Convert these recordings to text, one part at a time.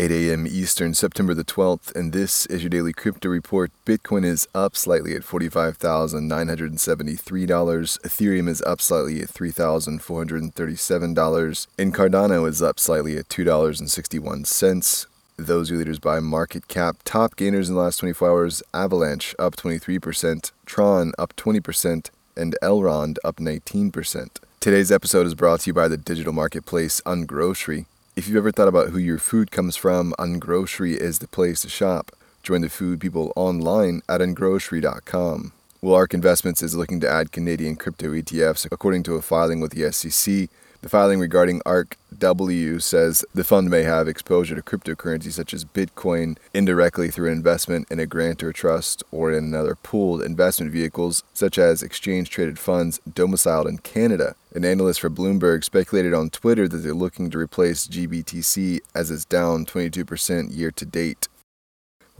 8 a.m. Eastern, September the 12th, and this is your daily crypto report. Bitcoin is up slightly at $45,973. Ethereum is up slightly at $3,437. And Cardano is up slightly at $2.61. Those are leaders by market cap. Top gainers in the last 24 hours Avalanche up 23%, Tron up 20%, and Elrond up 19%. Today's episode is brought to you by the digital marketplace Ungrocery. If you've ever thought about who your food comes from, Ungrocery is the place to shop. Join the food people online at ungrocery.com. Well, ARK Investments is looking to add Canadian crypto ETFs according to a filing with the SEC. The filing regarding ARK W says the fund may have exposure to cryptocurrency such as Bitcoin indirectly through an investment in a grantor trust or in another pooled investment vehicles such as exchange traded funds domiciled in Canada. An analyst for Bloomberg speculated on Twitter that they're looking to replace GBTC as it's down 22% year to date.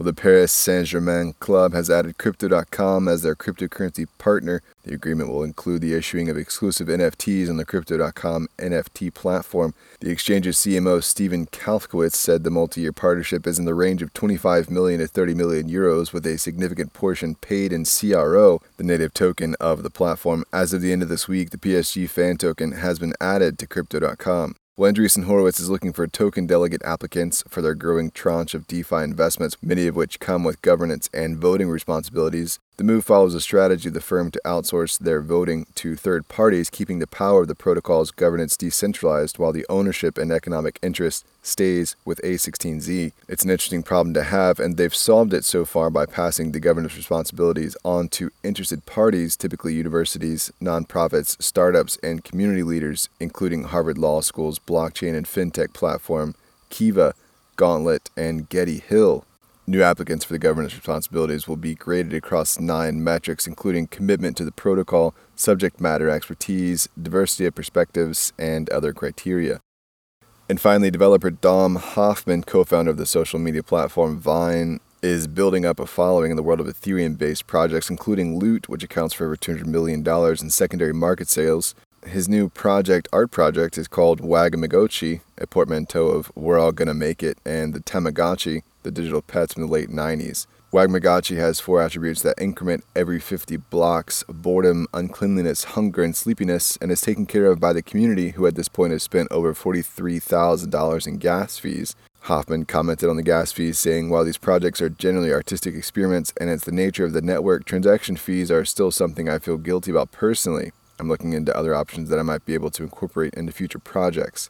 Well, the Paris Saint Germain club has added Crypto.com as their cryptocurrency partner. The agreement will include the issuing of exclusive NFTs on the Crypto.com NFT platform. The exchange's CMO Steven Kalifowitz said the multi-year partnership is in the range of 25 million to 30 million euros, with a significant portion paid in CRO, the native token of the platform. As of the end of this week, the PSG fan token has been added to Crypto.com. Well, Andreessen Horowitz is looking for token delegate applicants for their growing tranche of DeFi investments, many of which come with governance and voting responsibilities. The move follows a strategy of the firm to outsource their voting to third parties, keeping the power of the protocol's governance decentralized while the ownership and economic interest stays with A16Z. It's an interesting problem to have, and they've solved it so far by passing the governance responsibilities on to interested parties, typically universities, nonprofits, startups, and community leaders, including Harvard Law School's blockchain and fintech platform, Kiva, Gauntlet, and Getty Hill. New applicants for the governance responsibilities will be graded across nine metrics, including commitment to the protocol, subject matter expertise, diversity of perspectives, and other criteria. And finally, developer Dom Hofmann, co founder of the social media platform Vine, is building up a following in the world of Ethereum based projects, including Loot, which accounts for over $200 million in secondary market sales. His new project, art project, is called Wagmigotchi, a portmanteau of We're All Gonna Make It and the Tamagotchi, the digital pets from the late 90s. Wagmigotchi has four attributes that increment every 50 blocks boredom, uncleanliness, hunger, and sleepiness, and is taken care of by the community, who at this point has spent over $43,000 in gas fees. Hofmann commented on the gas fees, saying, While these projects are generally artistic experiments and it's the nature of the network, transaction fees are still something I feel guilty about personally. I'm looking into other options that I might be able to incorporate into future projects.